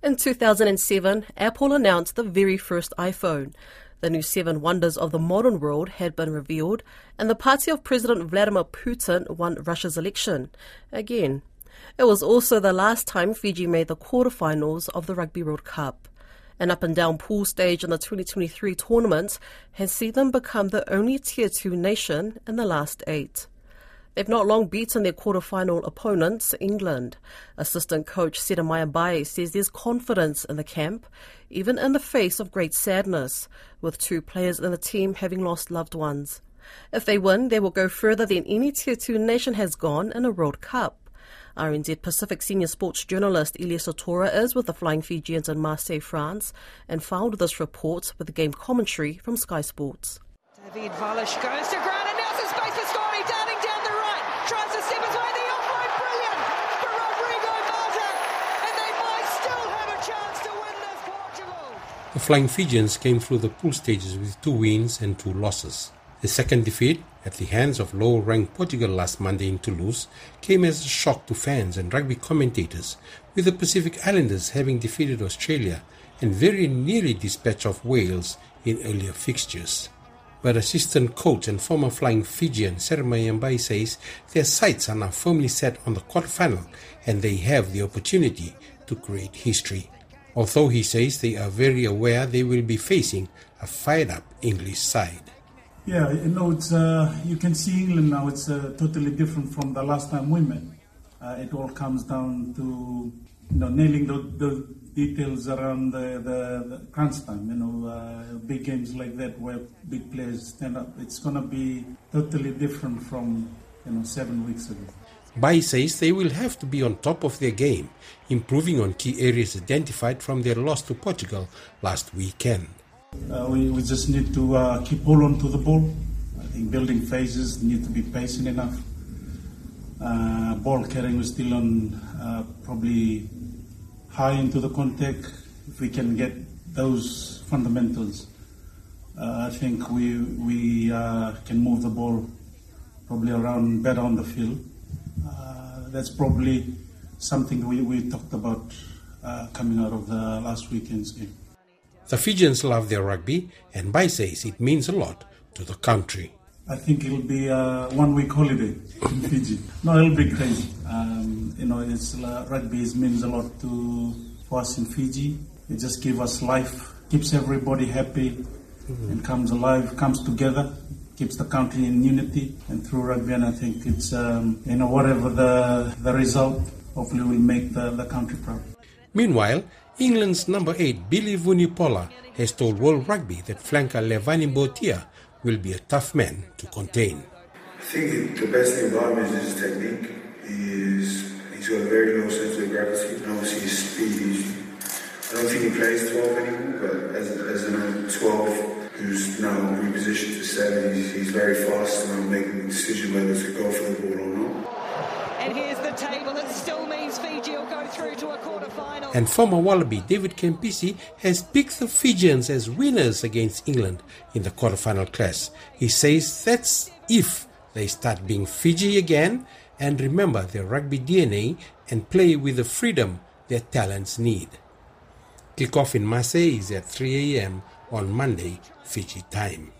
In 2007, Apple announced the very first iPhone. The new seven wonders of the modern world had been revealed, and the party of President Vladimir Putin won Russia's election. Again. It was also the last time Fiji made the quarterfinals of the Rugby World Cup. An up and down pool stage in the 2023 tournament has seen them become the only Tier 2 nation in the last eight. They've not long beaten their quarter-final opponents, England. Assistant coach Seremaia Bai says there's confidence in the camp, even in the face of great sadness, with two players in the team having lost loved ones. If they win, they will go further than any Tier 2 nation has gone in a World Cup. RNZ Pacific senior sports journalist Iliesa Tora is with the Flying Fijians in Marseille, France, and filed this report with the game commentary from Sky Sports. David Valish goes to ground. The Flying Fijians came through the pool stages with two wins and two losses. The second defeat, at the hands of low ranked Portugal last Monday in Toulouse, came as a shock to fans and rugby commentators, with the Pacific Islanders having defeated Australia and very nearly dispatched off Wales in earlier fixtures. But assistant coach and former Flying Fijian Seremaia Bai says their sights are now firmly set on the quarterfinal and they have the opportunity to create history although he says they are very aware they will be facing a fired up English side. Yeah, you know, it's, uh, you can see England now, it's uh, totally different from the last time we met. Uh, it all comes down to you know, nailing the, the details around the, the, the crunch time, you know, uh, big games like that where big players stand up. It's going to be totally different from, you know, seven weeks ago. Bai says they will have to be on top of their game, improving on key areas identified from their loss to Portugal last weekend. Uh, we, we just need to uh, keep hold on to the ball. I think building phases need to be patient enough. Uh, ball carrying is still on uh, probably high into the contact. If we can get those fundamentals, uh, I think we we uh, can move the ball probably around better on the field that's probably something we, we talked about uh, coming out of the last weekend's game. The Fijians love their rugby, and Bai says it means a lot to the country. I think it'll be a one-week holiday in Fiji. No, it'll be great. Um, you know, it's uh, rugby means a lot to for us in Fiji. It just gives us life, keeps everybody happy, mm-hmm. and comes alive, comes together keeps the country in unity and through rugby. And I think it's, um, you know, whatever the, the result, hopefully will make the, the country proud. Meanwhile, England's number 8, Billy Vunipola, has told World Rugby that flanker Levani Botia will be a tough man to contain. I think the best thing about him is his technique. He is, he's got a very low sense of gravity, and obviously his speed. I don't think he plays 12 anymore, but as, as a 12, who's now repositioned to seven. He's, he's very fast and I'm making the decision whether to go for the ball or not. And here's the table. that still means Fiji will go through to a quarter final. And former Wallaby David Campese has picked the Fijians as winners against England in the quarterfinal clash. He says that's if they start being Fiji again and remember their rugby DNA and play with the freedom their talents need. Kickoff in Marseille is at 3 a.m on Monday, Fiji time.